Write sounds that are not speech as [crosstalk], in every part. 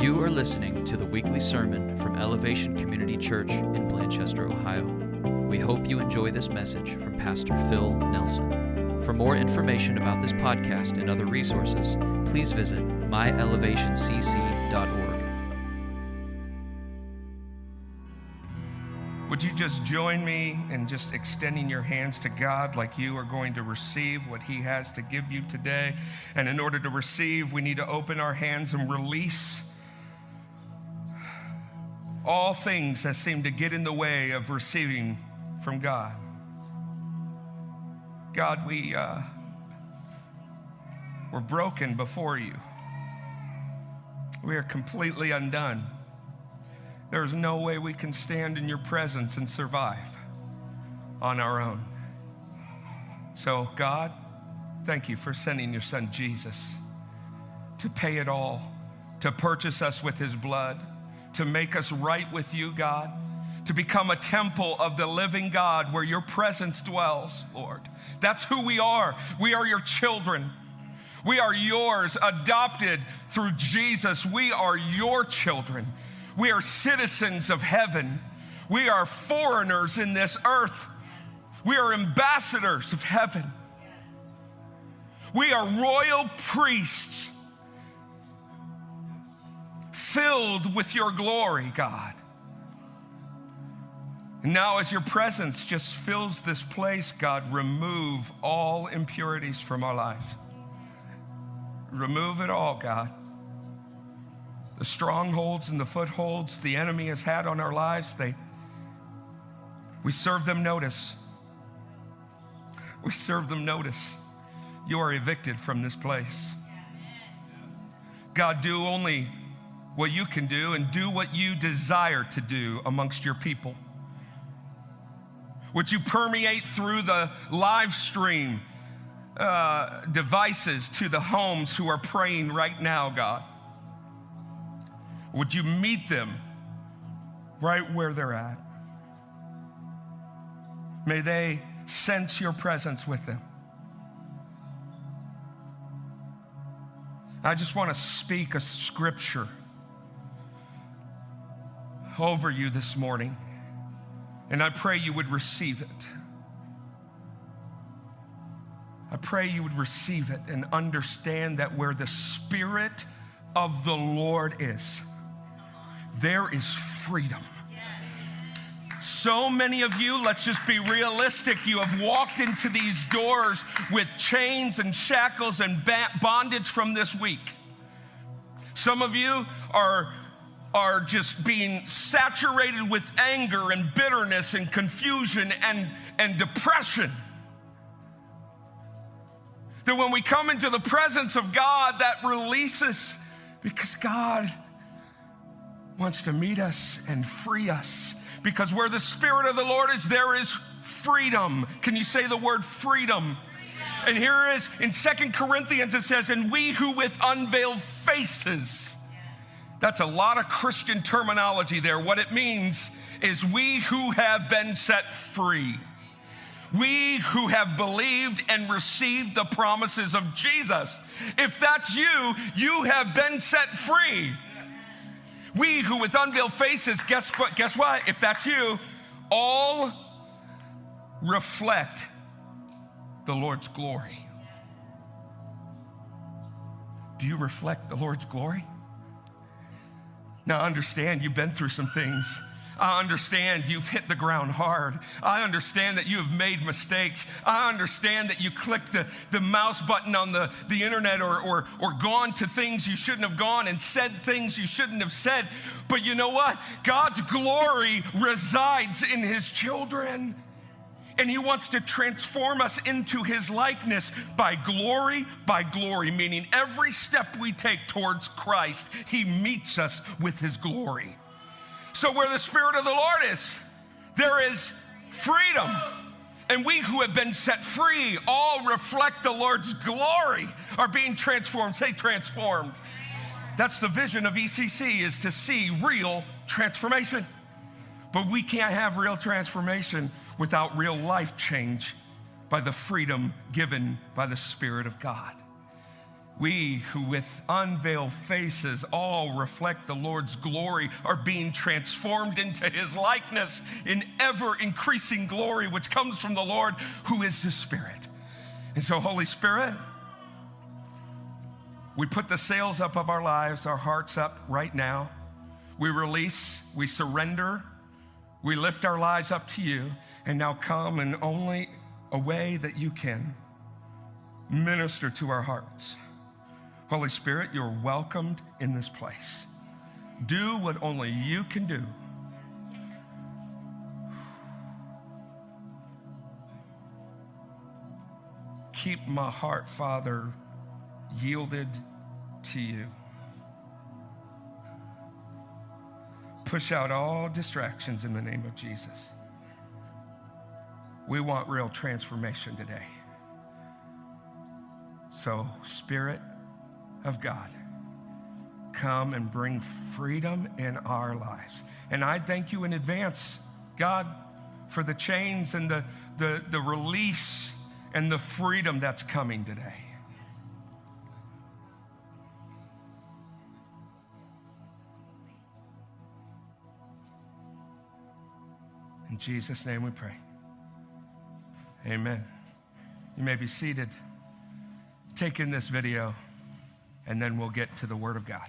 You are listening to the weekly sermon from Elevation Community Church in Blanchester, Ohio. We hope you enjoy this message from Pastor Phil Nelson. For more information about this podcast and other resources, please visit myelevationcc.org. Would you just join me in just extending your hands to God like you are going to receive what He has to give you today? And in order to receive, we need to open our hands and release all things that seem to get in the way of receiving from God. God, we, uh, we're broken before you. We are completely undone. There's no way we can stand in your presence and survive on our own. So, God, thank you for sending your son Jesus to pay it all, to purchase us with his blood to make us right with you, God, to become a temple of the living God where your presence dwells, Lord. That's who we are. We are your children. We are yours, adopted through Jesus. We are your children. We are citizens of heaven. We are foreigners in this earth. We are ambassadors of heaven. We are royal priests filled with your glory, God. And now, as your presence just fills this place, God, remove all impurities from our lives. Remove it all, God. The strongholds and the footholds the enemy has had on our lives, they, we serve them notice. We serve them notice. You are evicted from this place. God, do only what you can do and do what you desire to do amongst your people. Would you permeate through the live stream uh, devices to the homes who are praying right now, God? Would you meet them right where they're at? May they sense your presence with them. I just want to speak a scripture over you this morning, and I pray you would receive it. I pray you would receive it and understand that where the Spirit of the Lord is, there is freedom. So many of you, let's just be realistic, you have walked into these doors with chains and shackles and bondage from this week. Some of you are are just being saturated with anger and bitterness and confusion and, and depression. That when we come into the presence of God, that releases because God wants to meet us and free us. Because where the Spirit of the Lord is, there is freedom. Can you say the word freedom? And here is in Second Corinthians, it says, And we who with unveiled faces, that's a lot of Christian terminology there. What it means is we who have been set free, we who have believed and received the promises of Jesus. If that's you, you have been set free. We who with unveiled faces, guess what? Guess what? If that's you, all reflect the Lord's glory. Do you reflect the Lord's glory? Now, understand you've been through some things. I understand you've hit the ground hard. I understand that you have made mistakes. I understand that you clicked the, the mouse button on the, the internet or, or, or gone to things you shouldn't have gone and said things you shouldn't have said. But you know what? God's glory resides in his children and He wants to transform us into His likeness by glory by glory, meaning every step we take towards Christ, He meets us with His glory. So, where the Spirit of the Lord is, there is freedom. And we who have been set free all reflect the Lord's glory, are being transformed. Say, transformed. That's the vision of ECC is to see real transformation. But we can't have real transformation without real life change by the freedom given by the Spirit of God. we who with unveiled faces all reflect the Lord's glory are being transformed into his likeness in ever increasing glory, which comes from the Lord who is the Spirit. And so, Holy Spirit, we put the sails up of our lives, our hearts up right now. We release, we surrender, we lift our lives up to you, and now come in only a way that you can minister to our hearts. Holy Spirit, you're welcomed in this place. Do what only you can do. Keep my heart, Father, yielded to you. Push out all distractions in the name of Jesus. We want real transformation today. So, Spirit, of God come and bring freedom in our lives. And I thank you in advance, God, for the chains and the, the, the release and the freedom that's coming today. In Jesus' name we pray. Amen. You may be seated. Take in this video and then we'll get to the Word of God.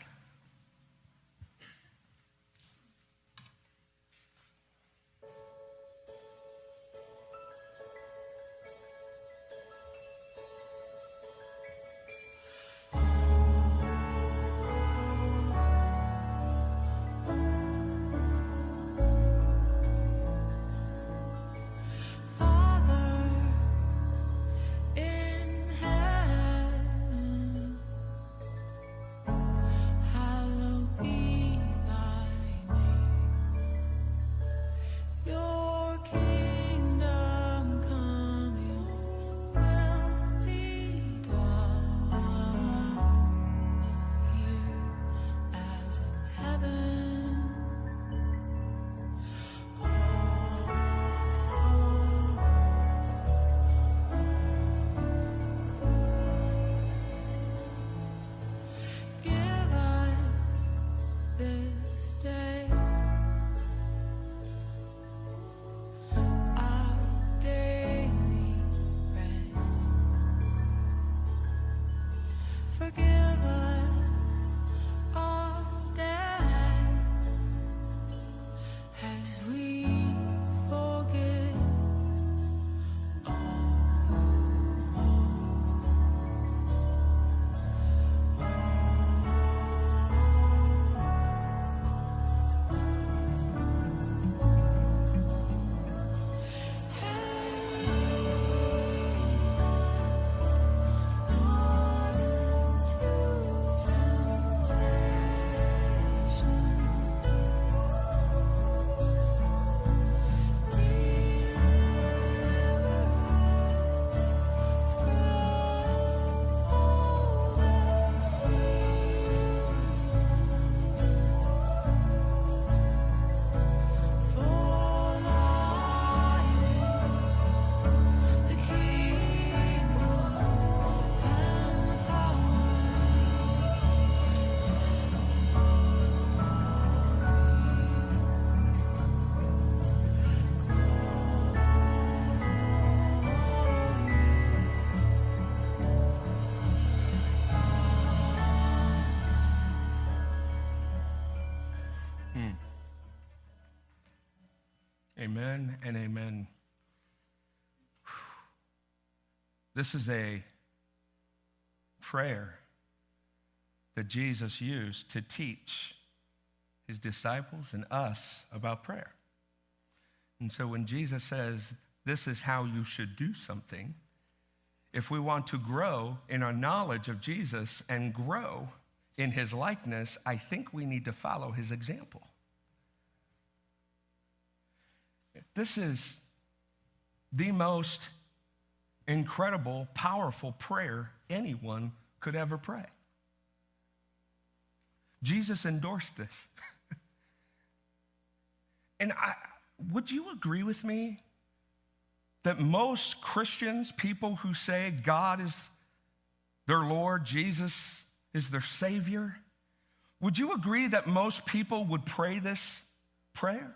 This is a prayer that Jesus used to teach his disciples and us about prayer. And so when Jesus says, This is how you should do something, if we want to grow in our knowledge of Jesus and grow in his likeness, I think we need to follow his example. This is the most incredible, powerful prayer anyone could ever pray. Jesus endorsed this. [laughs] and I, would you agree with me that most Christians, people who say God is their Lord, Jesus is their Savior, would you agree that most people would pray this prayer?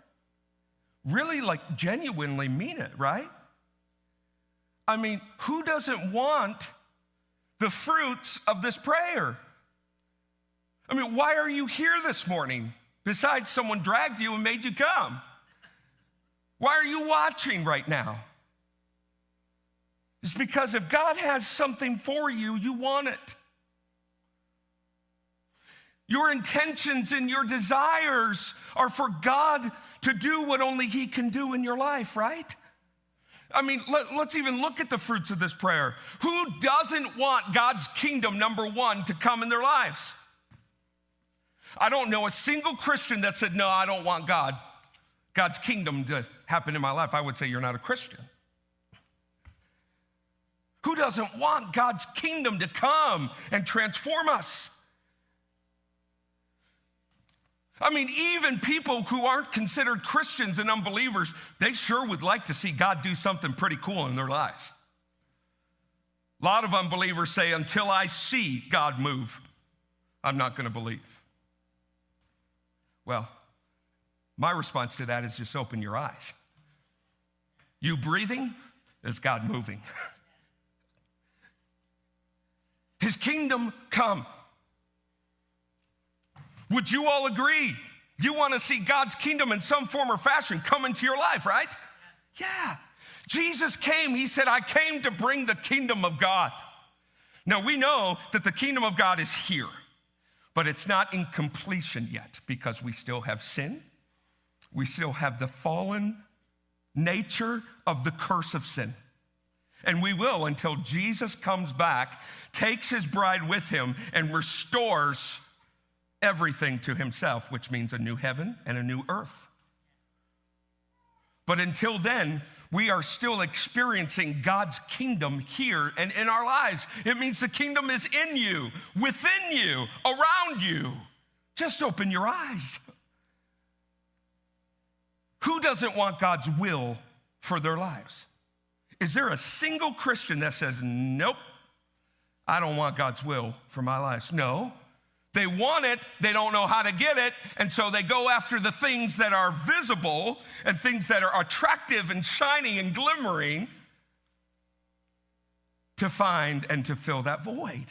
Really, like, genuinely mean it, right? I mean, who doesn't want the fruits of this prayer? I mean, why are you here this morning besides someone dragged you and made you come? Why are you watching right now? It's because if God has something for you, you want it. Your intentions and your desires are for God to do what only He can do in your life, right? I mean, let, us even look at the fruits of this prayer. Who doesn't want God's kingdom, number one, to come in their lives? I don't know a single Christian that said, No, I don't want God, God's kingdom to happen in my life. I would say, You're not a Christian. Who doesn't want God's kingdom to come and transform us? I mean, even people who aren't considered Christians and unbelievers, they sure would like to see God do something pretty cool in their lives. A lot of unbelievers say, until I see God move, I'm not going to believe. Well, my response to that is just open your eyes. You breathing is God moving. [laughs] His kingdom come. Would you all agree? You want to see God's kingdom in some form or fashion come into your life, right? Yeah. Jesus came, he said, I came to bring the kingdom of God. Now we know that the kingdom of God is here, but it's not in completion yet because we still have sin. We still have the fallen nature of the curse of sin. And we will until Jesus comes back, takes his bride with him, and restores everything to himself, which means a new heaven and a new earth. But until then, we are still experiencing God's kingdom here and in our lives. It means the kingdom is in you, within you, around you. Just open your eyes. Who doesn't want God's will for their lives? Is there a single Christian that says, Nope, I don't want God's will for my life? No. They want it, they don't know how to get it, and so they go after the things that are visible and things that are attractive and shiny and glimmering to find and to fill that void.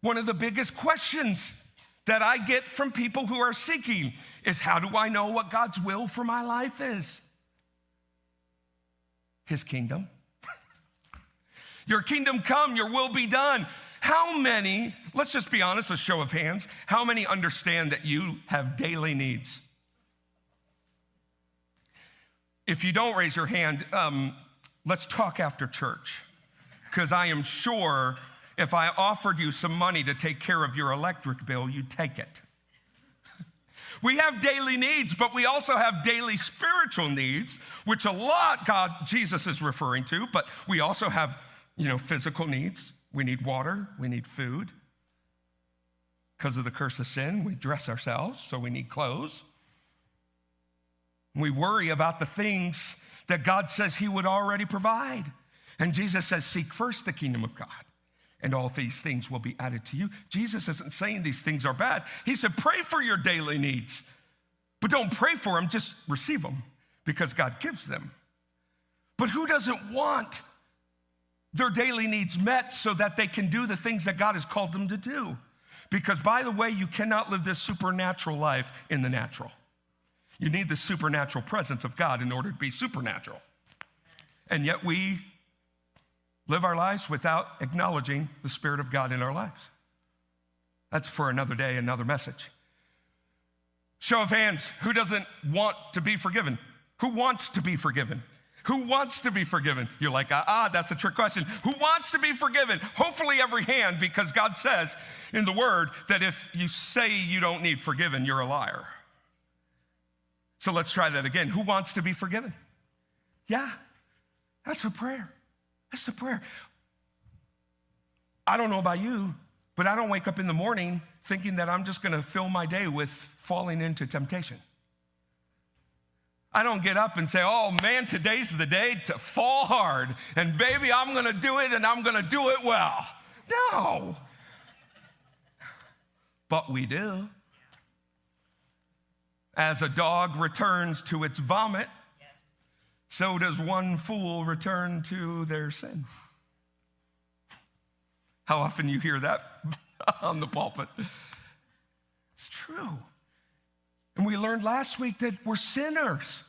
One of the biggest questions that I get from people who are seeking is how do I know what God's will for my life is? His kingdom. [laughs] Your kingdom come, your will be done. How many, let's just be honest, a show of hands, how many understand that you have daily needs? If you don't raise your hand, um, let's talk after church. Because I am sure if I offered you some money to take care of your electric bill, you'd take it. [laughs] We have daily needs, but we also have daily spiritual needs, which a lot God, Jesus is referring to, but we also have, you know, physical needs. We need water, we need food. Because of the curse of sin, we dress ourselves, so we need clothes. We worry about the things that God says He would already provide. And Jesus says, Seek first the kingdom of God, and all these things will be added to you. Jesus isn't saying these things are bad. He said, Pray for your daily needs, but don't pray for them, just receive them because God gives them. But who doesn't want their daily needs met so that they can do the things that God has called them to do. Because, by the way, you cannot live this supernatural life in the natural. You need the supernatural presence of God in order to be supernatural. And yet we live our lives without acknowledging the Spirit of God in our lives. That's for another day, another message. Show of hands who doesn't want to be forgiven? Who wants to be forgiven? Who wants to be forgiven? You're like, ah, ah, that's a trick question. Who wants to be forgiven? Hopefully, every hand, because God says in the word that if you say you don't need forgiven, you're a liar. So let's try that again. Who wants to be forgiven? Yeah, that's a prayer. That's a prayer. I don't know about you, but I don't wake up in the morning thinking that I'm just going to fill my day with falling into temptation. I don't get up and say, oh man, today's the day to fall hard. And baby, I'm to do it and I'm to do it well. No. But we do. As a dog returns to its vomit, so does one fool return to their sin. How often you hear that [laughs] on the pulpit? It's true. And we learned last week that we're sinners.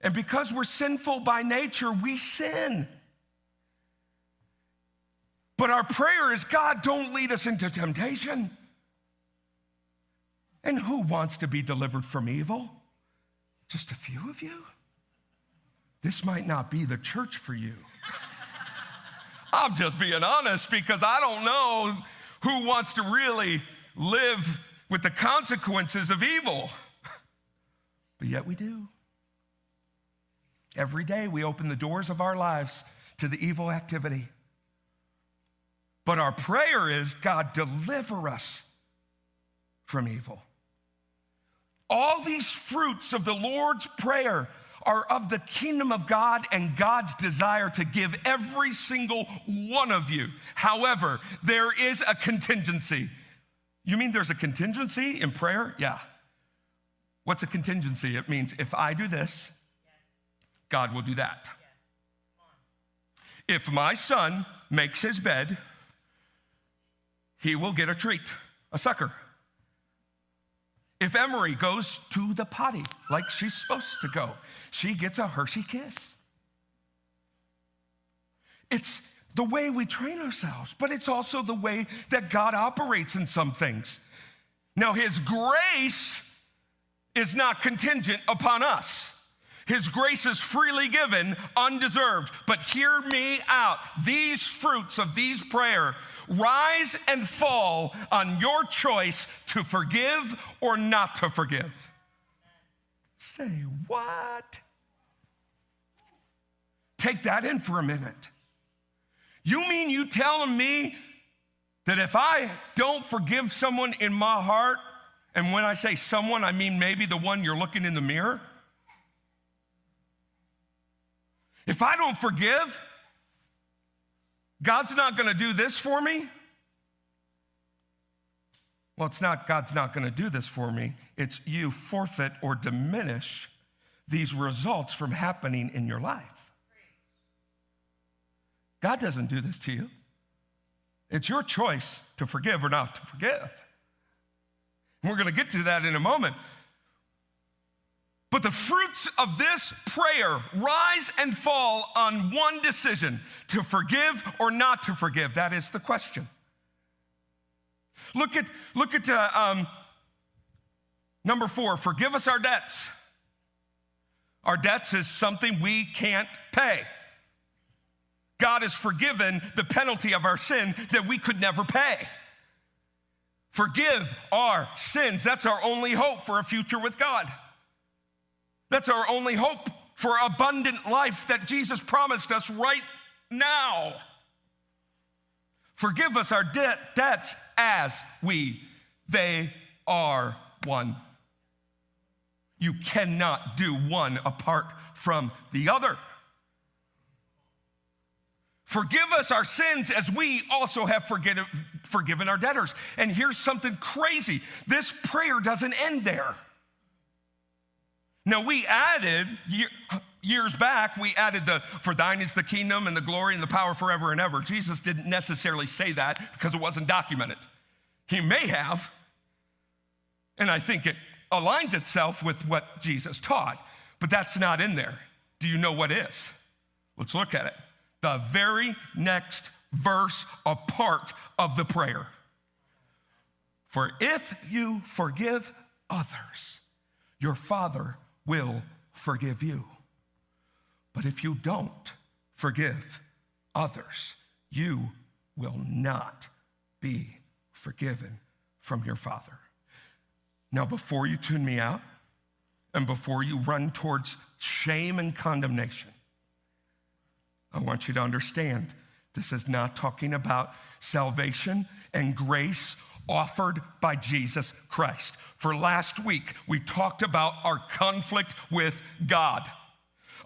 And because we're sinful by nature, we sin. But our prayer is God, don't lead us into temptation. And who wants to be delivered from evil? Just a few of you? This might not be the church for you. [laughs] I'm just being honest because I don't know who wants to really live with the consequences of evil. [laughs] But yet we do. Every day we open the doors of our lives to the evil activity. But our prayer is God, deliver us from evil. All these fruits of the Lord's Prayer are of the kingdom of God and God's desire to give every single one of you. However, there is a contingency. You mean there's a contingency in prayer? Yeah. What's a contingency? It means if I do this, God will do that. If my son makes his bed, he will get a treat, a sucker. If Emery goes to the potty like she's supposed to go, she gets a Hershey kiss. It's the way we train ourselves, but it's also the way that God operates in some things. Now, His grace is not contingent upon us. His grace is freely given, undeserved. But hear me out. These fruits of these prayer rise and fall on your choice to forgive or not to forgive. Say what? Take that in for a minute. You mean you telling me that if I don't forgive someone in my heart, and when I say someone, I mean maybe the one you're looking in the mirror? If I don't forgive, God's not going to do this for me? Well, it's not God's not going to do this for me. It's you forfeit or diminish these results from happening in your life. God doesn't do this to you. It's your choice to forgive or not to forgive. And we're going to get to that in a moment. But the fruits of this prayer rise and fall on one decision to forgive or not to forgive. That is the question. Look at, look at uh, um, number four forgive us our debts. Our debts is something we can't pay. God has forgiven the penalty of our sin that we could never pay. Forgive our sins. That's our only hope for a future with God. That's our only hope for abundant life that Jesus promised us right now. Forgive us our de- debts as we, they are one. You cannot do one apart from the other. Forgive us our sins as we also have forgiven our debtors. And here's something crazy this prayer doesn't end there. Now, we added, years back, we added the, for thine is the kingdom and the glory and the power forever and ever. Jesus didn't necessarily say that because it wasn't documented. He may have, and I think it aligns itself with what Jesus taught, but that's not in there. Do you know what is? Let's look at it the very next verse, a part of the prayer. For if you forgive others, your Father will forgive you. But if you don't forgive others, you will not be forgiven from your Father. Now, before you tune me out and before you run towards shame and condemnation, I want you to understand this is not talking about salvation and grace offered by Jesus Christ. For last week, we talked about our conflict with God.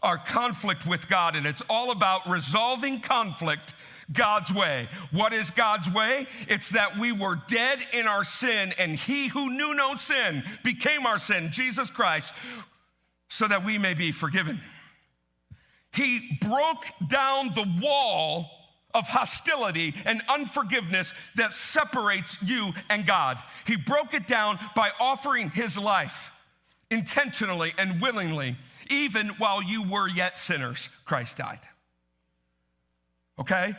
Our conflict with God, and it's all about resolving conflict God's way. What is God's way? It's that we were dead in our sin, and He who knew no sin became our sin, Jesus Christ, so that we may be forgiven. He broke down the wall of hostility and unforgiveness that separates you and God. He broke it down by offering his life intentionally and willingly, even while you were yet sinners. Christ died. Okay?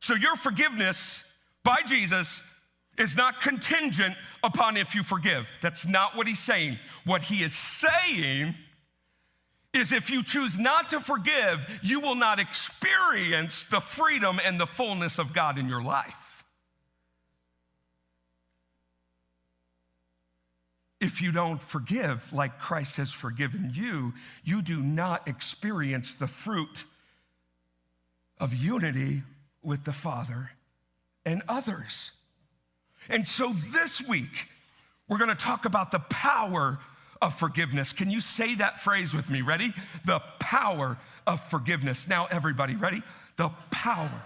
So your forgiveness by Jesus is not contingent upon if you forgive. That's not what he's saying. What he is saying is if you choose not to forgive, you will not experience the freedom and the fullness of God in your life. If you don't forgive like Christ has forgiven you, you do not experience the fruit of unity with the Father and others. And so this week, we're going to talk about the power of forgiveness. Can you say that phrase with me? Ready? The power of forgiveness. Now, everybody, ready? The power.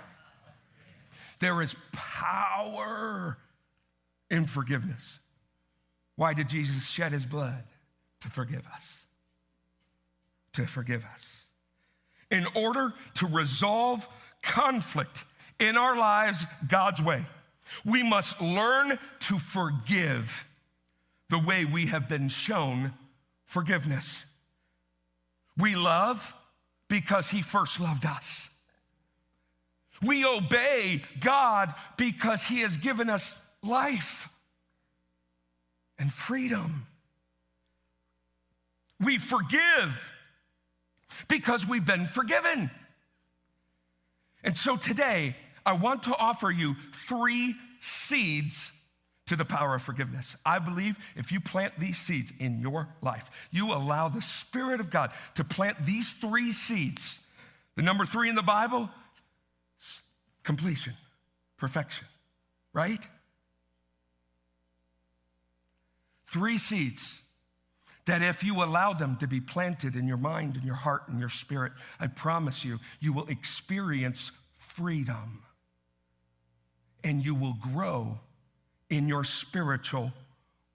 There is power in forgiveness. Why did Jesus shed his blood? To forgive us. To forgive us. In order to resolve conflict in our lives God's way, we must learn to forgive the way we have been shown forgiveness. We love because He first loved us. We obey God because He has given us life and freedom. We forgive because we've been forgiven. And so today, I want to offer you three seeds to the power of forgiveness. I believe if you plant these seeds in your life, you allow the Spirit of God to plant these three seeds. The number three in the Bible, completion, perfection, right? Three seeds that if you allow them to be planted in your mind and your heart and your spirit, I promise you, you will experience freedom and you will grow in your spiritual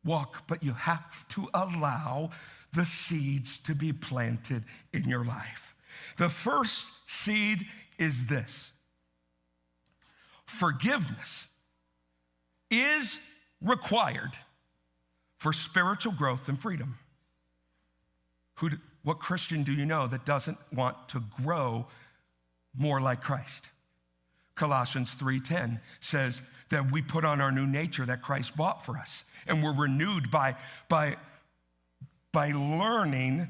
walk, but you have to allow the seeds to be planted in your life. The first seed is this forgiveness is required for spiritual growth and freedom. Who, what Christian do you know that doesn't want to grow more like Christ? Colossians 3:10 says that we put on our new nature that Christ bought for us and we're renewed by by by learning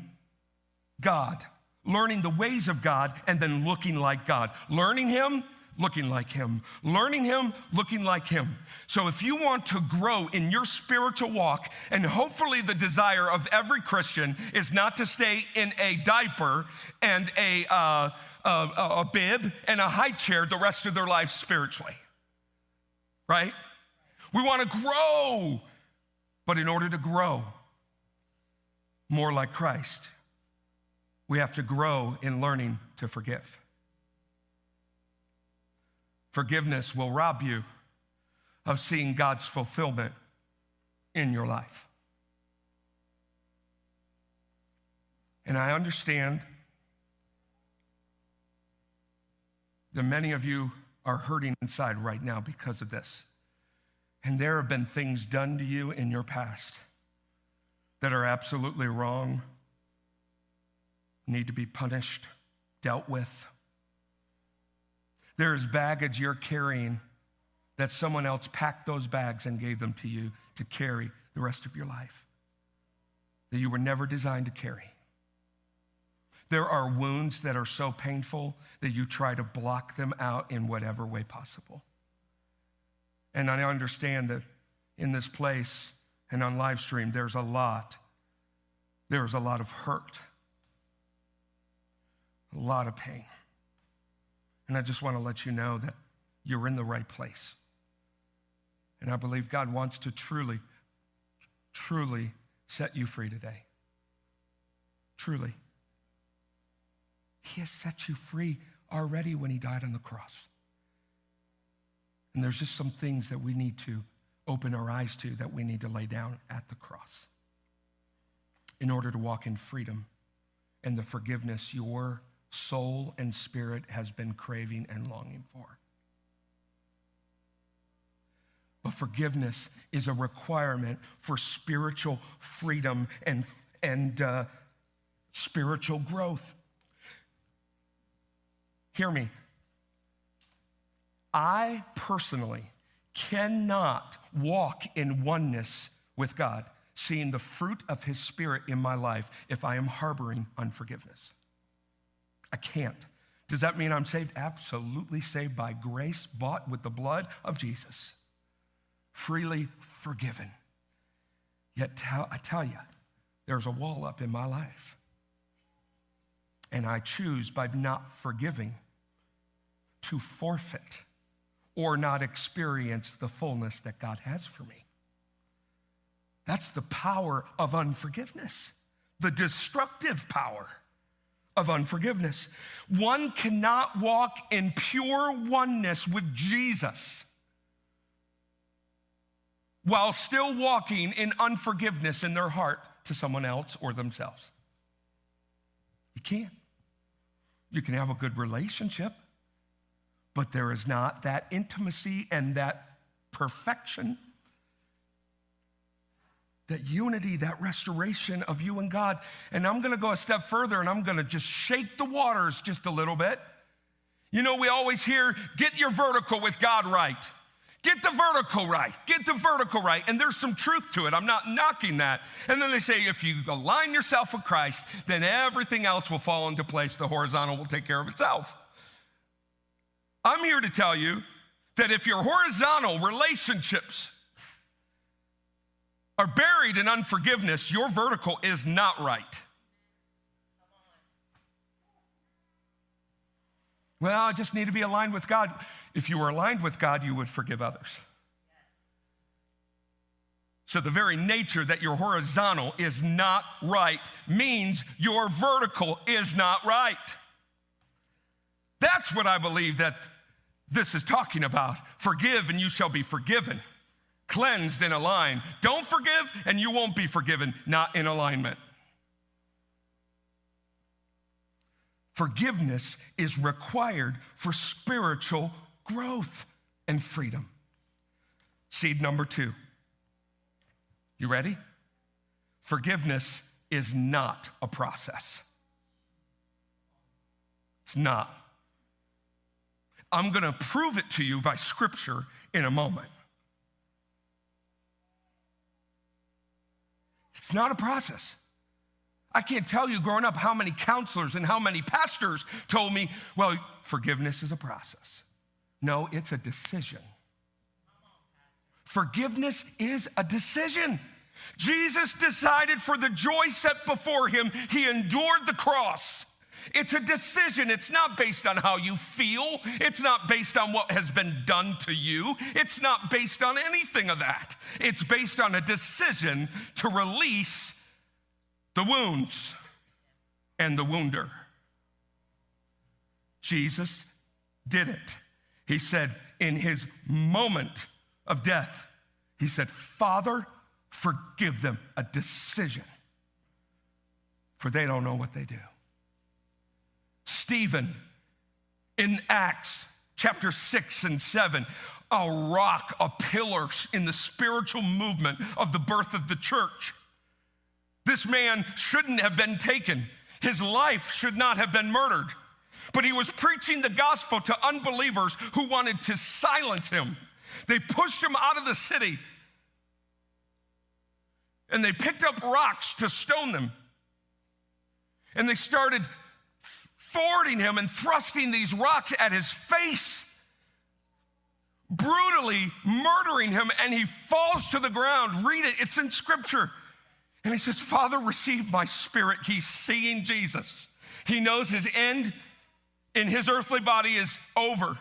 God, learning the ways of God and then looking like God. Learning him, looking like him. Learning him, looking like him. So if you want to grow in your spiritual walk and hopefully the desire of every Christian is not to stay in a diaper and a uh, a, a bib and a high chair the rest of their life spiritually. Right? We want to grow, but in order to grow more like Christ, we have to grow in learning to forgive. Forgiveness will rob you of seeing God's fulfillment in your life. And I understand that many of you are hurting inside right now because of this. And there have been things done to you in your past that are absolutely wrong, need to be punished, dealt with. There is baggage you're carrying that someone else packed those bags and gave them to you to carry the rest of your life that you were never designed to carry. There are wounds that are so painful that you try to block them out in whatever way possible. And I understand that in this place and on live stream, there's a lot, there's a lot of hurt, a lot of pain. And I just want to let you know that you're in the right place. And I believe God wants to truly, truly set you free today. Truly. He has set you free already when He died on the cross. And there's just some things that we need to open our eyes to that we need to lay down at the cross in order to walk in freedom and the forgiveness your soul and spirit has been craving and longing for. But forgiveness is a requirement for spiritual freedom and, and uh, spiritual growth. Hear me. I personally cannot walk in oneness with God, seeing the fruit of His Spirit in my life, if I am harboring unforgiveness. I can't. Does that mean I'm saved? Absolutely saved by grace, bought with the blood of Jesus, freely forgiven. Yet I tell you, there's a wall up in my life. And I choose by not forgiving to forfeit or not experience the fullness that God has for me. That's the power of unforgiveness, the destructive power of unforgiveness. One cannot walk in pure oneness with Jesus while still walking in unforgiveness in their heart to someone else or themselves. You can't. You can have a good relationship but there is not that intimacy and that perfection, that unity, that restoration of you and God. And I'm gonna go a step further and I'm gonna just shake the waters just a little bit. You know, we always hear, get your vertical with God right. Get the vertical right. Get the vertical right. And there's some truth to it. I'm not knocking that. And then they say, if you align yourself with Christ, then everything else will fall into place. The horizontal will take care of itself. I'm here to tell you that if your horizontal relationships are buried in unforgiveness, your vertical is not right. Well, I just need to be aligned with God. If you were aligned with God, you would forgive others. So, the very nature that your horizontal is not right means your vertical is not right. That's what I believe that this is talking about. Forgive and you shall be forgiven. Cleansed and aligned. Don't forgive and you won't be forgiven, not in alignment. Forgiveness is required for spiritual growth and freedom. Seed number two. You ready? Forgiveness is not a process. It's not. I'm going to prove it to you by scripture in a moment. It's not a process. I can't tell you growing up how many counselors and how many pastors told me, well, forgiveness is a process. No, it's a decision. Forgiveness is a decision. Jesus decided for the joy set before him, he endured the cross. It's a decision. It's not based on how you feel. It's not based on what has been done to you. It's not based on anything of that. It's based on a decision to release the wounds and the wounder. Jesus did it. He said, in his moment of death, he said, Father, forgive them. A decision, for they don't know what they do. Stephen in Acts chapter 6 and 7, a rock, a pillar in the spiritual movement of the birth of the church. This man shouldn't have been taken. His life should not have been murdered. But he was preaching the gospel to unbelievers who wanted to silence him. They pushed him out of the city and they picked up rocks to stone them. And they started thwarting him and thrusting these rocks at his face, brutally murdering him, and he falls to the ground. Read it, it's in scripture. And he says, Father, receive my spirit. He's seeing Jesus. He knows his end in his earthly body is over.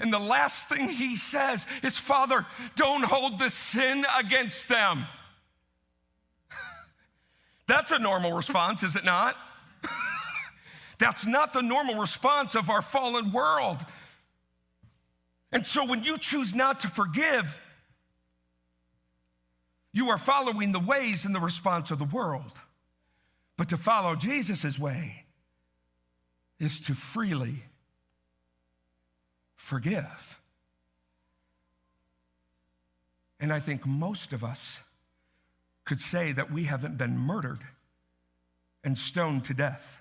And the last thing he says is, Father, don't hold this sin against them. [laughs] That's a normal response, is it not? [laughs] That's not the normal response of our fallen world. And so when you choose not to forgive, you are following the ways and the response of the world. But to follow Jesus' way is to freely forgive. And I think most of us could say that we haven't been murdered and stoned to death.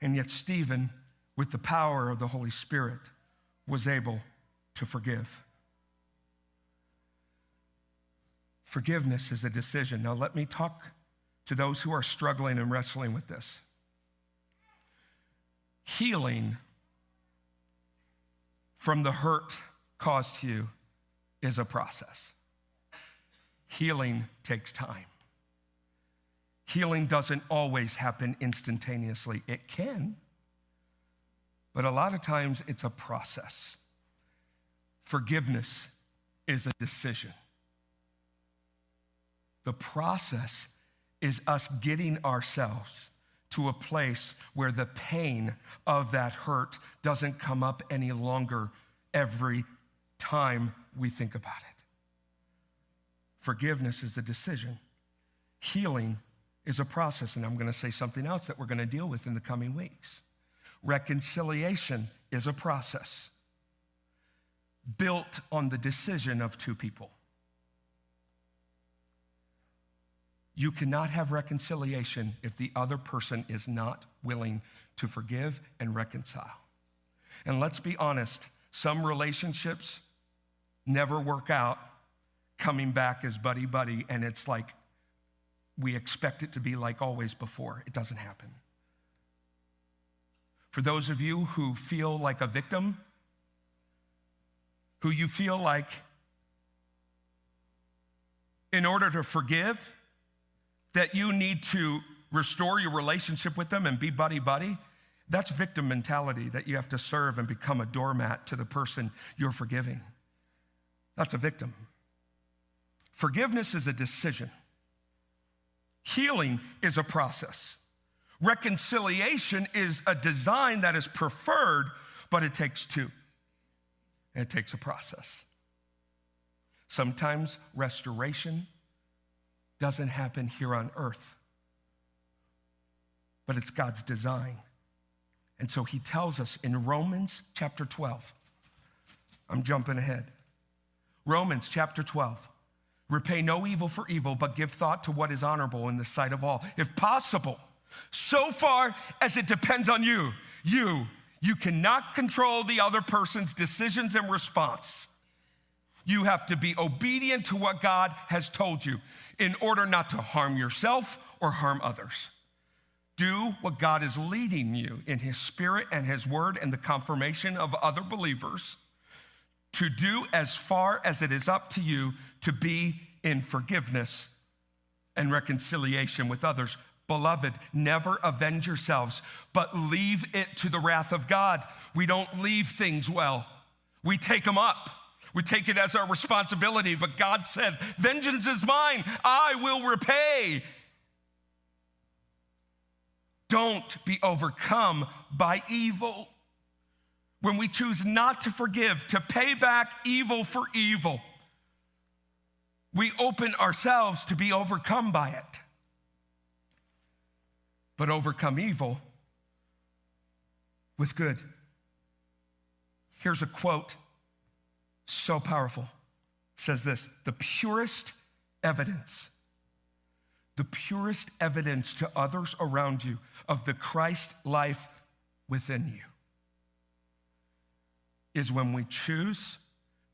And yet, Stephen, with the power of the Holy Spirit, was able to forgive. Forgiveness is a decision. Now, let me talk to those who are struggling and wrestling with this. Healing from the hurt caused to you is a process. Healing takes time. Healing doesn't always happen instantaneously. It can, but a lot of times it's a process. Forgiveness is a decision. The process is us getting ourselves to a place where the pain of that hurt doesn't come up any longer every time we think about it. Forgiveness is a decision. Healing is a process, and I'm going to say something else that we're going to deal with in the coming weeks. Reconciliation is a process built on the decision of two people. You cannot have reconciliation if the other person is not willing to forgive and reconcile. And let's be honest, some relationships never work out coming back as buddy buddy, and it's like we expect it to be like always before. It doesn't happen. For those of you who feel like a victim, who you feel like in order to forgive, that you need to restore your relationship with them and be buddy buddy, that's victim mentality that you have to serve and become a doormat to the person you're forgiving. That's a victim. Forgiveness is a decision, healing is a process. Reconciliation is a design that is preferred, but it takes two. It takes a process. Sometimes restoration doesn't happen here on earth, but it's God's design. And so he tells us in Romans chapter 12, I'm jumping ahead. Romans chapter 12. Repay no evil for evil, but give thought to what is honorable in the sight of all. If possible, so far as it depends on you, you, you cannot control the other person's decisions and response. You have to be obedient to what God has told you in order not to harm yourself or harm others. Do what God is leading you in His Spirit and His Word and the confirmation of other believers to do as far as it is up to you to be in forgiveness and reconciliation with others. Beloved, never avenge yourselves, but leave it to the wrath of God. We don't leave things well, we take them up. We take it as our responsibility, but God said, Vengeance is mine, I will repay. Don't be overcome by evil. When we choose not to forgive, to pay back evil for evil, we open ourselves to be overcome by it. But overcome evil with good. Here's a quote so powerful. says this the purest evidence, the purest evidence to others around you of the Christ life within you is when we choose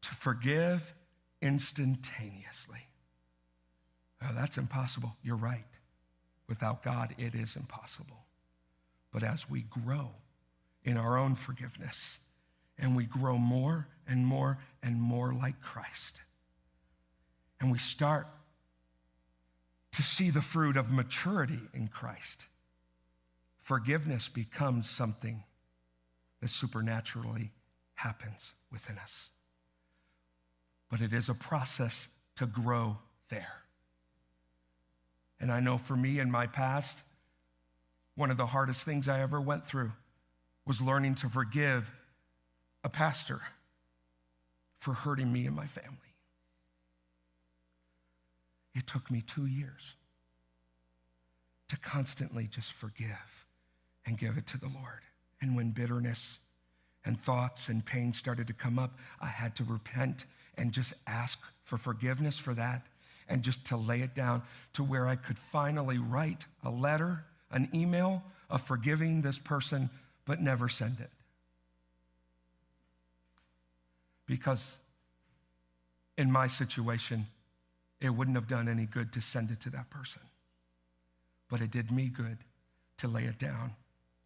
to forgive instantaneously. Oh, that's impossible. You're right. Without God, it is impossible. But as we grow in our own forgiveness, and we grow more and more and more like Christ. And we start to see the fruit of maturity in Christ. Forgiveness becomes something that supernaturally happens within us. But it is a process to grow there. And I know for me in my past, one of the hardest things I ever went through was learning to forgive a pastor for hurting me and my family. It took me two years to constantly just forgive and give it to the Lord. And when bitterness and thoughts and pain started to come up, I had to repent and just ask for forgiveness for that and just to lay it down to where I could finally write a letter, an email of forgiving this person, but never send it. Because in my situation, it wouldn't have done any good to send it to that person. But it did me good to lay it down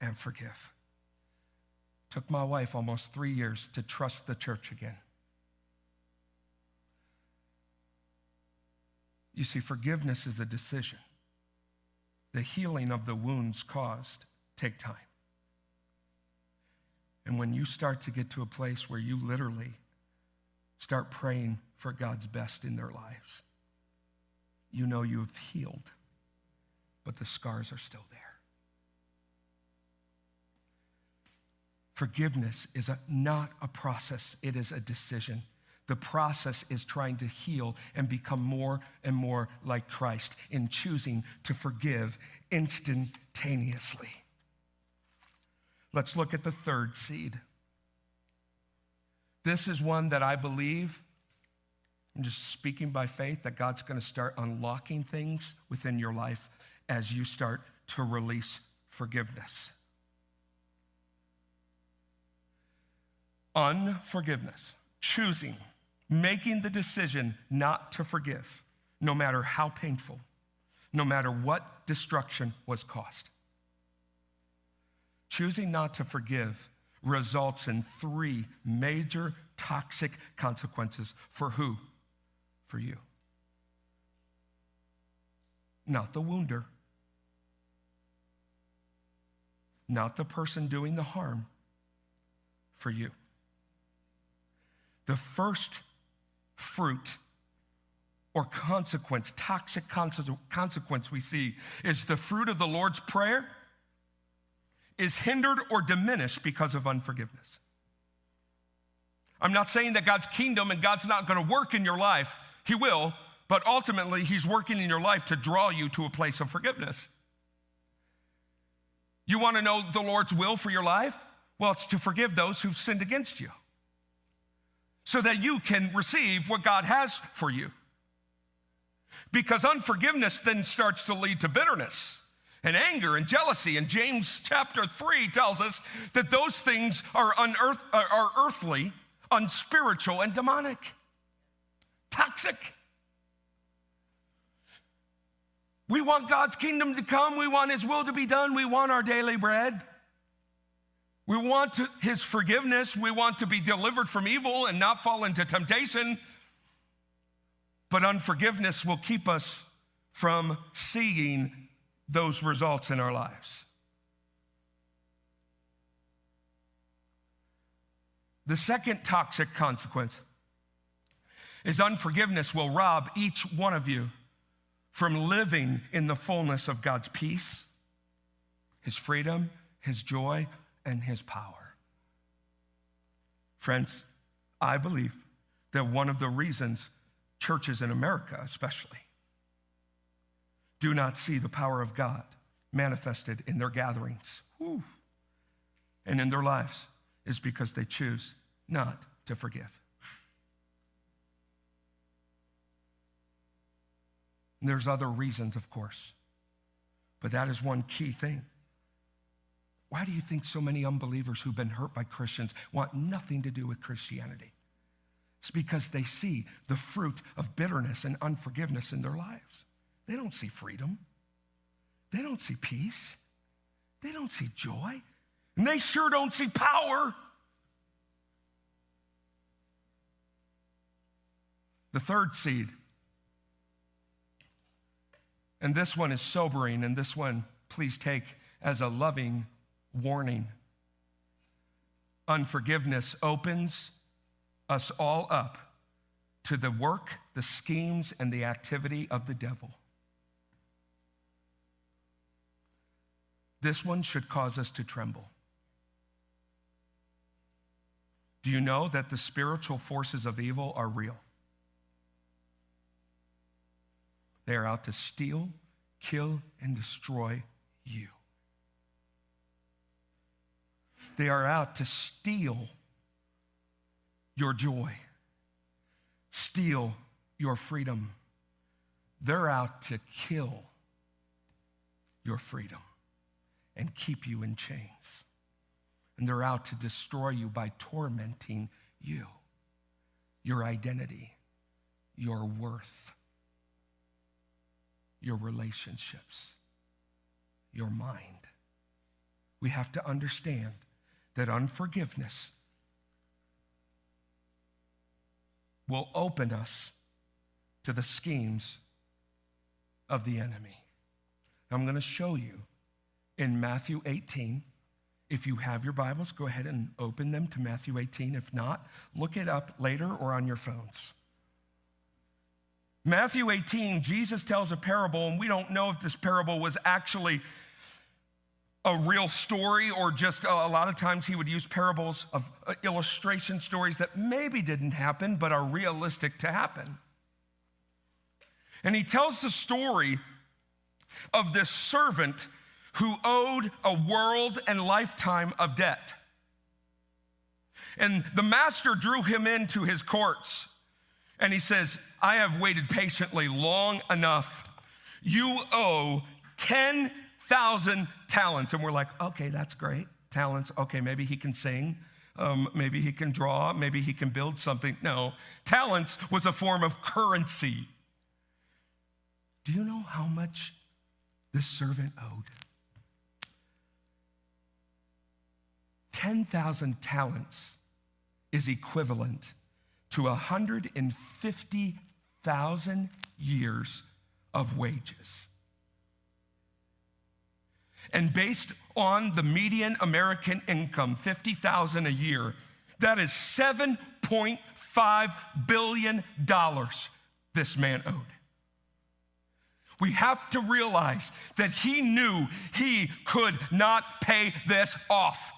and forgive. Took my wife almost three years to trust the church again. You see, forgiveness is a decision. The healing of the wounds caused take time. And when you start to get to a place where you literally start praying for God's best in their lives, you know you have healed, but the scars are still there. Forgiveness is a, not a process, it is a decision. The process is trying to heal and become more and more like Christ in choosing to forgive instantaneously. Let's look at the third seed. This is one that I believe, I'm just speaking by faith, that God's going to start unlocking things within your life as you start to release forgiveness. Unforgiveness, choosing making the decision not to forgive, no matter how painful, no matter what destruction was caused. Choosing not to forgive results in three major toxic consequences for who? For you. Not the wounder, not the person doing the harm, for you. The first fruit or consequence, toxic consequence we see is the fruit of the Lord's Prayer is hindered or diminished because of unforgiveness. I'm not saying that God's kingdom and God's not going to work in your life. He will, but ultimately, He's working in your life to draw you to a place of forgiveness. You want to know the Lord's will for your life? Well, it's to forgive those who've sinned against you so that you can receive what God has for you. Because unforgiveness then starts to lead to bitterness and anger and jealousy. And James chapter 3 tells us that those things are, unearth, are earthly, unspiritual, and demonic, toxic. We want God's kingdom to come. We want His will to be done. We want our daily bread. We want his forgiveness. We want to be delivered from evil and not fall into temptation. But unforgiveness will keep us from seeing those results in our lives. The second toxic consequence is unforgiveness will rob each one of you from living in the fullness of God's peace, His freedom, His joy, and his power. Friends, I believe that one of the reasons churches in America, especially, do not see the power of God manifested in their gatherings and in their lives is because they choose not to forgive. And there's other reasons, of course, but that is one key thing. Why do you think so many unbelievers who've been hurt by Christians want nothing to do with Christianity? It's because they see the fruit of bitterness and unforgiveness in their lives. They don't see freedom. They don't see peace. They don't see joy. And they sure don't see power. The third seed. And this one is sobering, and this one, please take as a loving warning. Unforgiveness opens us all up to the work, the schemes, and the activity of the devil. This one should cause us to tremble. Do you know that the spiritual forces of evil are real? They are out to steal, kill, and destroy you. They are out to steal your joy, steal your freedom. They're out to kill your freedom and keep you in chains. And they're out to destroy you by tormenting you, your identity, your worth, your relationships, your mind. We have to understand that unforgiveness will open us to the schemes of the enemy. I'm going to show you in Matthew 18. If you have your Bibles, go ahead and open them to Matthew 18. If not, look it up later or on your phones. Matthew 18, Jesus tells a parable, and we don't know if this parable was actually a real story or just a lot of times he would use parables of uh, illustration stories that maybe didn't happen but are realistic to happen. And he tells the story of this servant who owed a world and lifetime of debt. And the master drew him into his courts and he says, I have waited patiently long enough. You owe 10,000 talents. And we're like, okay, that's great. Talents, okay, maybe he can sing. Um, maybe he can draw. Maybe he can build something. No, talents was a form of currency. Do you know how much this servant owed? 10,000 talents is equivalent to 150,000 years of wages. And based on the median American income, 50,000 a year, that is 7.5 billion dollars this man owed. We have to realize that he knew he could not pay this off.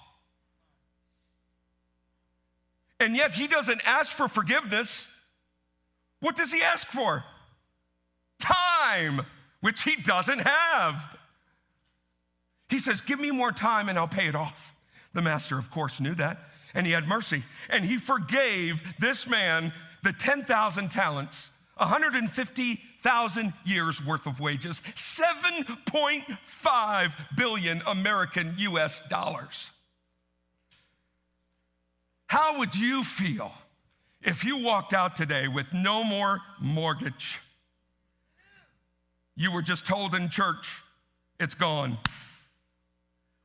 And yet he doesn't ask for forgiveness. What does he ask for? Time, which he doesn't have. He says, Give me more time and I'll pay it off. The master, of course, knew that, and he had mercy. And he forgave this man the 10,000 talents, 150,000 years worth of wages, 7.5 billion American US dollars. How would you feel if you walked out today with no more mortgage? You were just told in church, it's gone.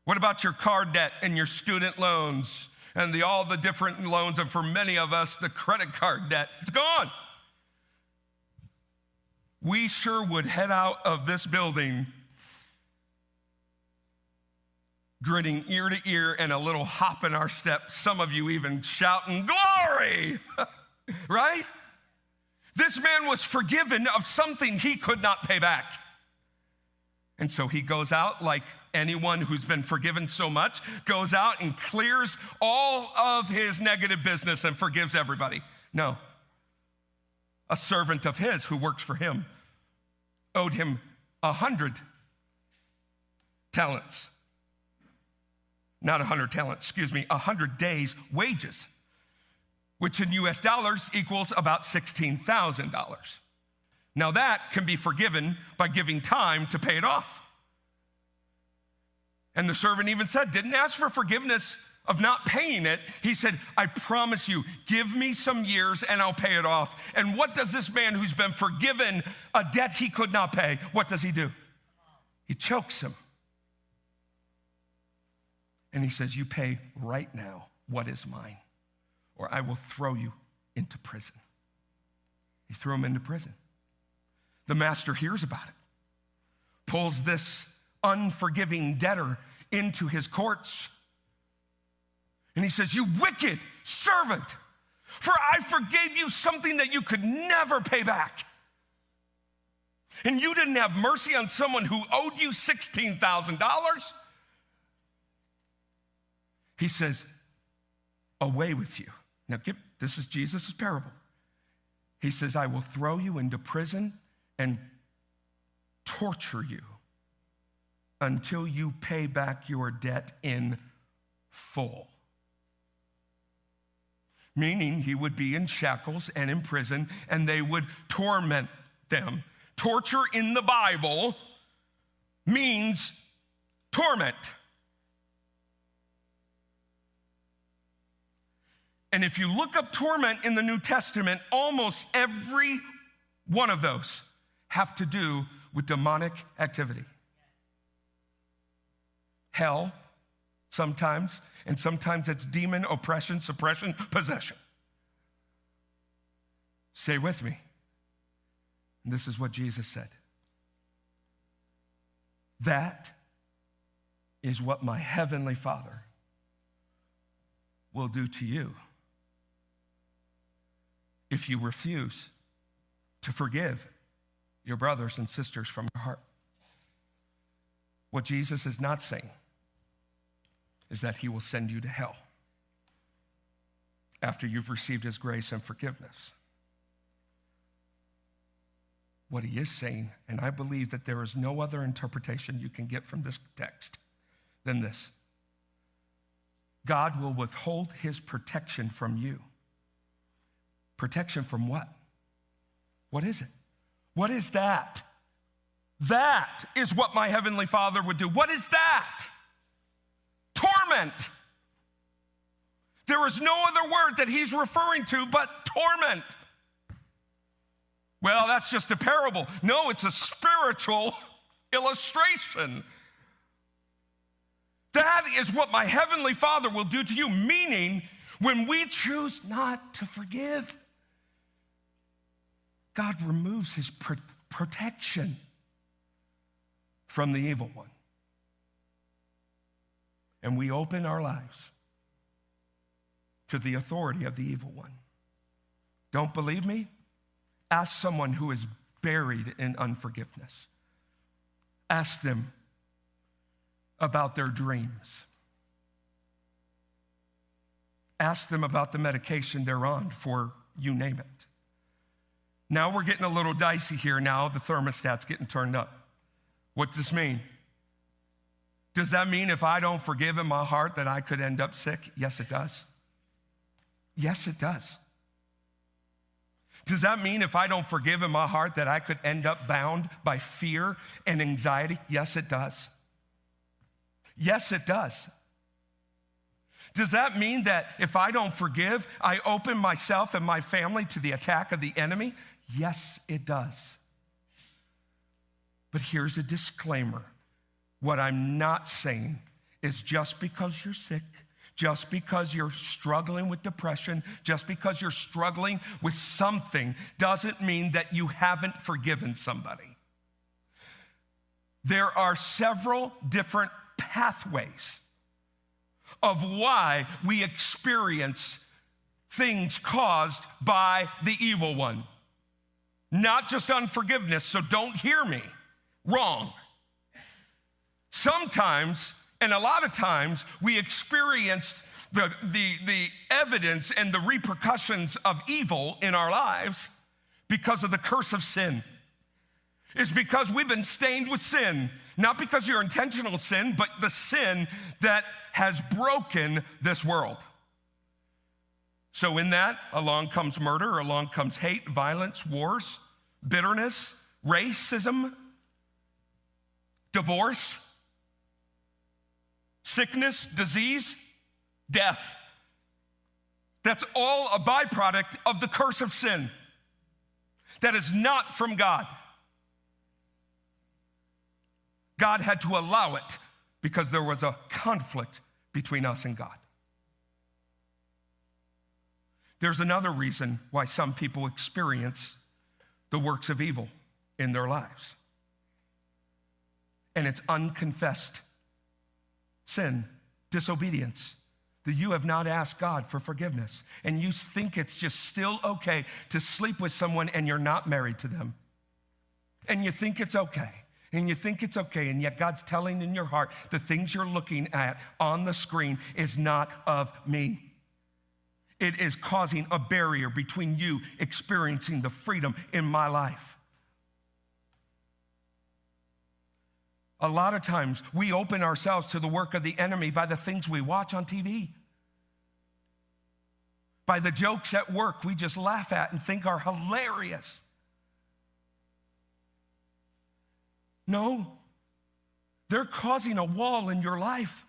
What about your car debt and your student loans and the, all the different loans? And for many of us, the credit card debt, it's gone. We sure would head out of this building grinning ear to ear and a little hop in our step, some of you even shouting, Glory! [laughs] right? This man was forgiven of something he could not pay back. And so he goes out like anyone who's been forgiven so much, goes out and clears all of his negative business and forgives everybody. No. A servant of his who works for him owed him a hundred talents not 100 talents, excuse me, 100 days' wages, which in US dollars equals about $16,000. Now, that can be forgiven by giving time to pay it off. And the servant even said, didn't ask for forgiveness of not paying it. He said, I promise you, give me some years and I'll pay it off. And what does this man who's been forgiven a debt he could not pay, what does he do? He chokes him. And he says, You pay right now what is mine, or I will throw you into prison. He threw him into prison. The master hears about it, pulls this unforgiving debtor into his courts. And he says, You wicked servant, for I forgave you something that you could never pay back. And you didn't have mercy on someone who owed you $16,000. He says, Away with you. Now, this is Jesus' parable. He says, I will throw you into prison and torture you until you pay back your debt in full. Meaning he would be in shackles and in prison, and they would torment them. Torture in the Bible means torment. And if you look up torment in the New Testament, almost every one of those have to do with demonic activity. Hell, sometimes, and sometimes it's demon oppression, suppression, possession. Stay with me. And this is what Jesus said. That is what my heavenly Father will do to you if you refuse to forgive your brothers and sisters from your heart. What Jesus is not saying is that he will send you to hell after you've received his grace and forgiveness. What he is saying, and I believe that there is no other interpretation you can get from this text than this God will withhold his protection from you Protection from what? What is it? What is that? That is what my heavenly Father would do. What is that? Torment. There is no other word that he's referring to but torment. Well, that's just a parable. No, it's a spiritual [laughs] illustration. That is what my heavenly Father will do to you, meaning when we choose not to forgive, God removes his pro- protection from the evil one. And we open our lives to the authority of the evil one. Don't believe me? Ask someone who is buried in unforgiveness. Ask them about their dreams. Ask them about the medication they're on for you name it. Now we're getting a little dicey here. Now the thermostat's getting turned up. What does this mean? Does that mean if I don't forgive in my heart that I could end up sick? Yes, it does. Yes, it does. Does that mean if I don't forgive in my heart that I could end up bound by fear and anxiety? Yes, it does. Yes, it does. Does that mean that if I don't forgive, I open myself and my family to the attack of the enemy? Yes, it does. But here's a disclaimer what I'm not saying is just because you're sick, just because you're struggling with depression, just because you're struggling with something, doesn't mean that you haven't forgiven somebody. There are several different pathways of why we experience things caused by the evil one not just unforgiveness, so don't hear me wrong. Sometimes, and a lot of times, we experience the, the, the evidence and the repercussions of evil in our lives because of the curse of sin. It's because we've been stained with sin, not because you're intentional sin, but the sin that has broken this world. So, in that, along comes murder, along comes hate, violence, wars, bitterness, racism, divorce, sickness, disease, death. That's all a byproduct of the curse of sin. That is not from God. God had to allow it because there was a conflict between us and God. There's another reason why some people experience the works of evil in their lives. And it's unconfessed sin, disobedience, that you have not asked God for forgiveness and you think it's just still okay to sleep with someone and you're not married to them. And you think it's okay. And you think it's okay, and yet God's telling in your heart the things you're looking at on the screen is not of me. It is causing a barrier between you experiencing the freedom in my life. A lot of times we open ourselves to the work of the enemy by the things we watch on TV, by the jokes at work we just laugh at and think are hilarious. No, they're causing a wall in your life.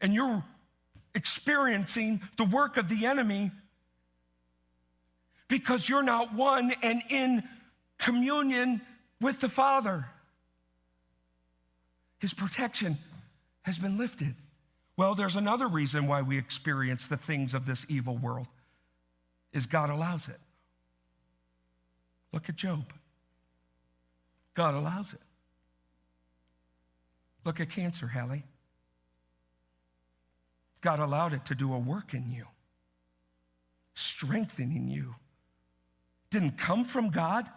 And you're experiencing the work of the enemy because you're not one and in communion with the Father. His protection has been lifted. Well, there's another reason why we experience the things of this evil world is God allows it. Look at Job. God allows it. Look at cancer, Hallie. God allowed it to do a work in you, strengthening you. Didn't come from God,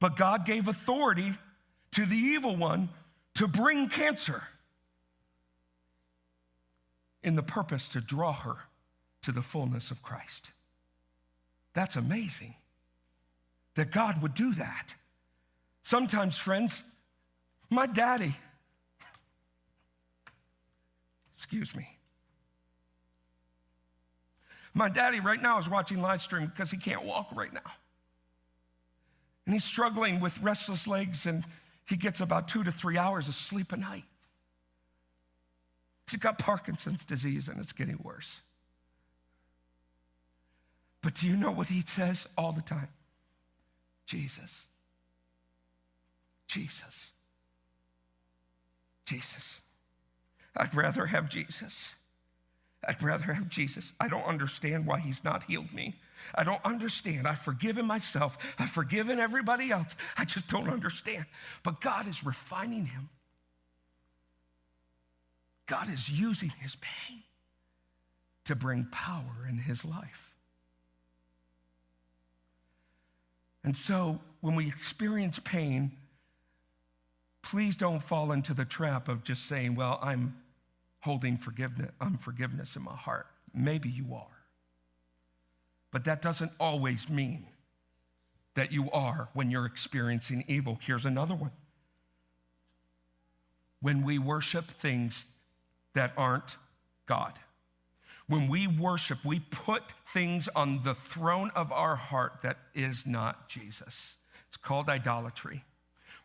but God gave authority to the evil one to bring cancer in the purpose to draw her to the fullness of Christ. That's amazing that God would do that. Sometimes, friends, my daddy, excuse me, my daddy right now is watching live stream because he can't walk right now. And he's struggling with restless legs, and he gets about two to three hours of sleep a night. He's got Parkinson's disease, and it's getting worse. But do you know what he says all the time? Jesus. Jesus. Jesus. I'd rather have Jesus. I'd rather have Jesus. I don't understand why he's not healed me. I don't understand. I've forgiven myself. I've forgiven everybody else. I just don't understand. But God is refining him. God is using his pain to bring power in his life. And so when we experience pain, please don't fall into the trap of just saying, well, I'm holding forgiveness, unforgiveness in my heart. Maybe you are. But that doesn't always mean that you are when you're experiencing evil. Here's another one. When we worship things that aren't God. When we worship, we put things on the throne of our heart that is not Jesus. It's called idolatry.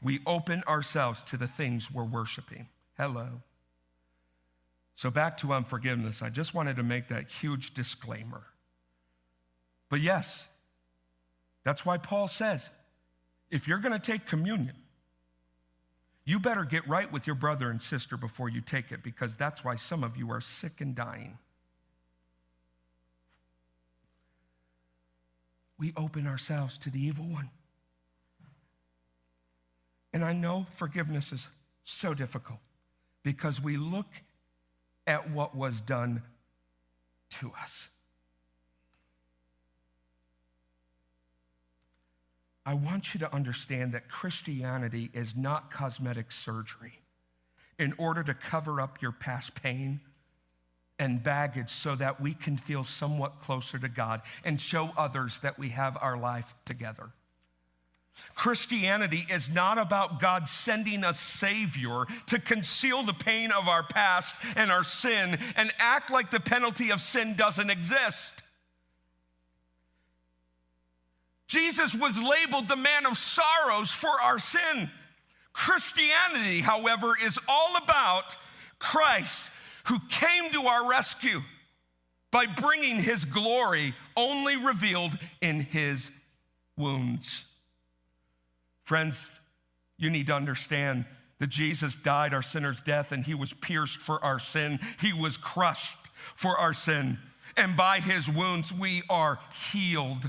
We open ourselves to the things we're worshiping. Hello. So, back to unforgiveness, I just wanted to make that huge disclaimer. But yes, that's why Paul says if you're going to take communion, you better get right with your brother and sister before you take it because that's why some of you are sick and dying. We open ourselves to the evil one. And I know forgiveness is so difficult because we look at what was done to us. I want you to understand that Christianity is not cosmetic surgery in order to cover up your past pain and baggage so that we can feel somewhat closer to God and show others that we have our life together. Christianity is not about God sending a Savior to conceal the pain of our past and our sin and act like the penalty of sin doesn't exist. Jesus was labeled the man of sorrows for our sin. Christianity, however, is all about Christ who came to our rescue by bringing his glory only revealed in his wounds. Friends, you need to understand that Jesus died our sinner's death and he was pierced for our sin. He was crushed for our sin. And by his wounds, we are healed.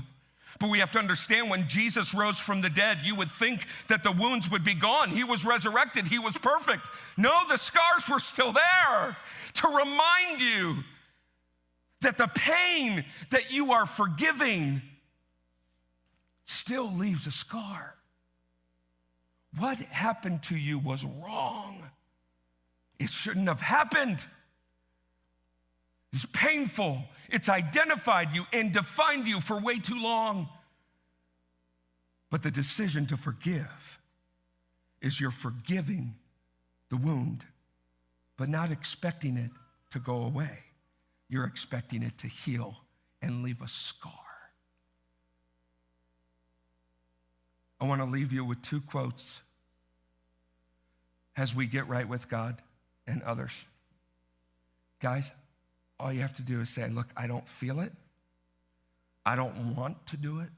But we have to understand when Jesus rose from the dead, you would think that the wounds would be gone. He was resurrected, he was perfect. No, the scars were still there to remind you that the pain that you are forgiving still leaves a scar. What happened to you was wrong. It shouldn't have happened. It's painful. It's identified you and defined you for way too long. But the decision to forgive is you're forgiving the wound, but not expecting it to go away. You're expecting it to heal and leave a scar. I want to leave you with two quotes as we get right with God and others. Guys, all you have to do is say, Look, I don't feel it. I don't want to do it.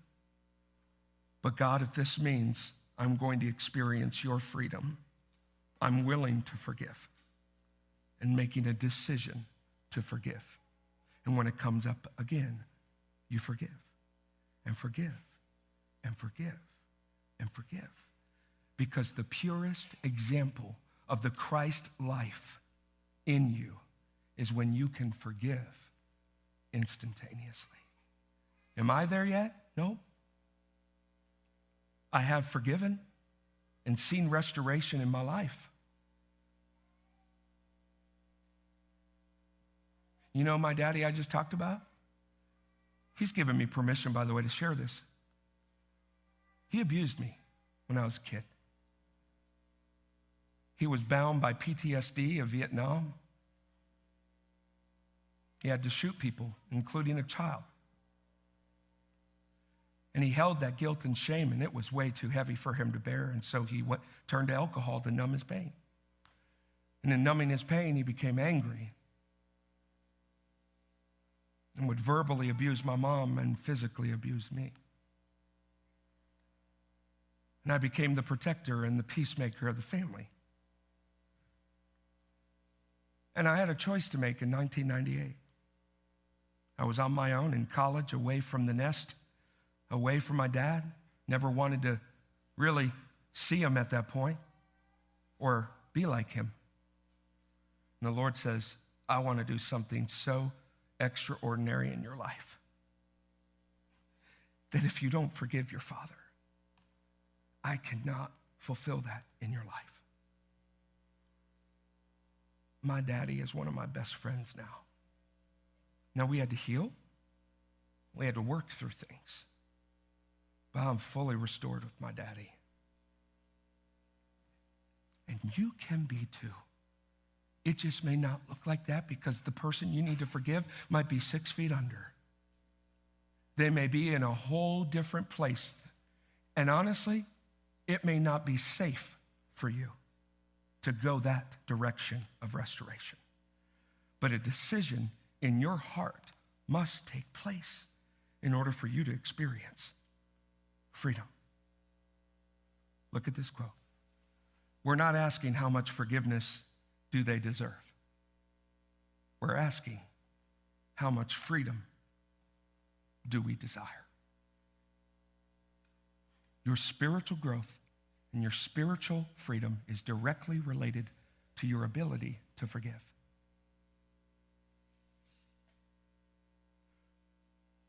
But God, if this means I'm going to experience your freedom, I'm willing to forgive and making a decision to forgive. And when it comes up again, you forgive and forgive and forgive and forgive. Because the purest example of the Christ life in you is when you can forgive instantaneously. Am I there yet? No. I have forgiven and seen restoration in my life. You know, my daddy I just talked about? He's given me permission, by the way, to share this. He abused me when I was a kid. He was bound by PTSD of Vietnam. He had to shoot people, including a child. And he held that guilt and shame, and it was way too heavy for him to bear. And so he went, turned to alcohol to numb his pain. And in numbing his pain, he became angry and would verbally abuse my mom and physically abuse me. And I became the protector and the peacemaker of the family. And I had a choice to make in 1998. I was on my own in college, away from the nest, away from my dad. Never wanted to really see him at that point or be like him. And the Lord says, I want to do something so extraordinary in your life that if you don't forgive your father, I cannot fulfill that in your life. My daddy is one of my best friends now. Now, we had to heal, we had to work through things, but I'm fully restored with my daddy. And you can be too. It just may not look like that because the person you need to forgive might be six feet under. They may be in a whole different place. And honestly, it may not be safe for you to go that direction of restoration. But a decision in your heart must take place in order for you to experience freedom. Look at this quote. We're not asking how much forgiveness do they deserve. We're asking how much freedom do we desire? Your spiritual growth and your spiritual freedom is directly related to your ability to forgive.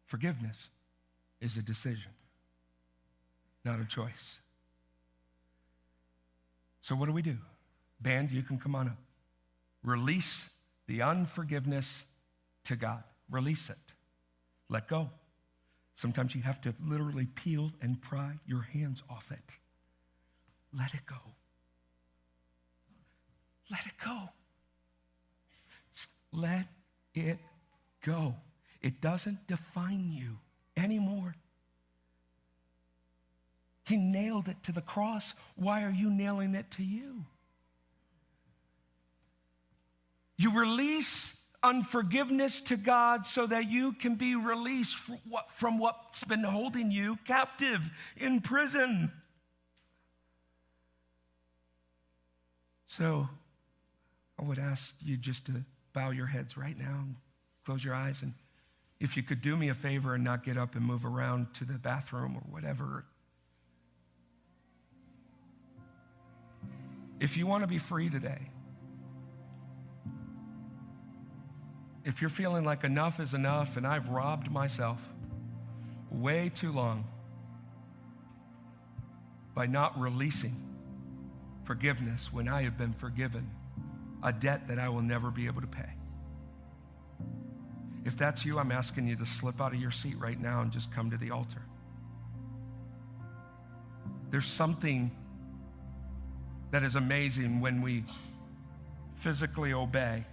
Forgiveness is a decision, not a choice. So, what do we do? Band, you can come on up. Release the unforgiveness to God. Release it. Let go. Sometimes you have to literally peel and pry your hands off it. Let it go. Let it go. Let it go. It doesn't define you anymore. He nailed it to the cross. Why are you nailing it to you? You release unforgiveness to God so that you can be released from what's been holding you captive in prison. So I would ask you just to bow your heads right now and close your eyes and if you could do me a favor and not get up and move around to the bathroom or whatever. If you want to be free today, if you're feeling like enough is enough and I've robbed myself way too long by not releasing forgiveness when I have been forgiven a debt that I will never be able to pay. If that's you, I'm asking you to slip out of your seat right now and just come to the altar. There's something that is amazing when we physically obey,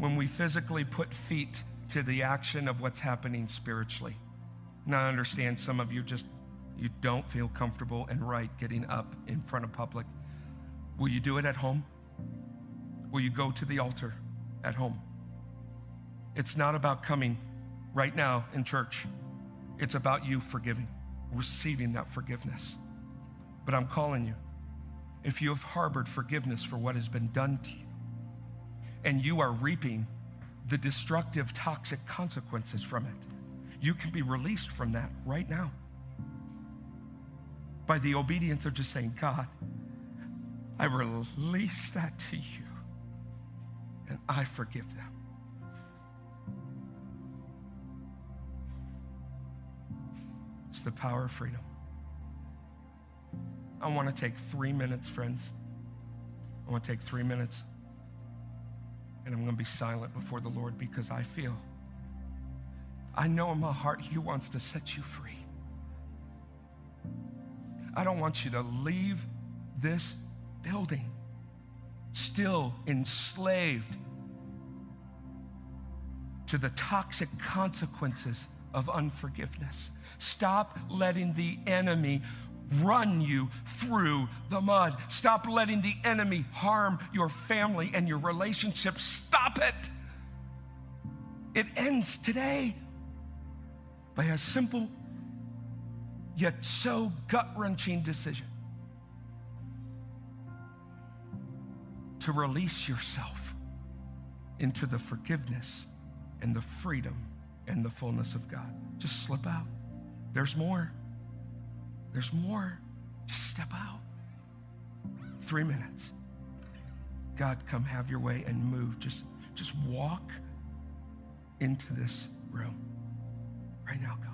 when we physically put feet to the action of what's happening spiritually. And I understand some of you just you don't feel comfortable and right getting up in front of public. Will you do it at home? Will you go to the altar at home? It's not about coming right now in church. It's about you forgiving, receiving that forgiveness. But I'm calling you. If you have harbored forgiveness for what has been done to you, and you are reaping the destructive, toxic consequences from it, you can be released from that right now by the obedience of just saying, God, I release that to you and I forgive them. It's the power of freedom. I want to take three minutes, friends. I want to take three minutes. And I'm going to be silent before the Lord because I feel, I know in my heart He wants to set you free. I don't want you to leave this building still enslaved to the toxic consequences of unforgiveness. Stop letting the enemy run you through the mud. Stop letting the enemy harm your family and your relationships. Stop it. It ends today by a simple yet so gut wrenching decision to release yourself into the forgiveness and the freedom and the fullness of God. Just slip out. There's more. There's more. Just step out. Three minutes. God, come have your way and move. Just, just walk into this room right now, God.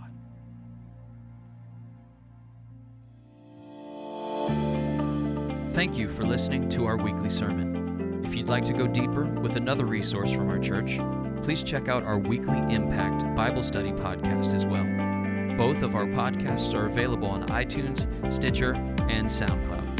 Thank you for listening to our weekly sermon. If you'd like to go deeper with another resource from our church, please check out our weekly Impact Bible Study podcast as well. Both of our podcasts are available on iTunes, Stitcher, and SoundCloud.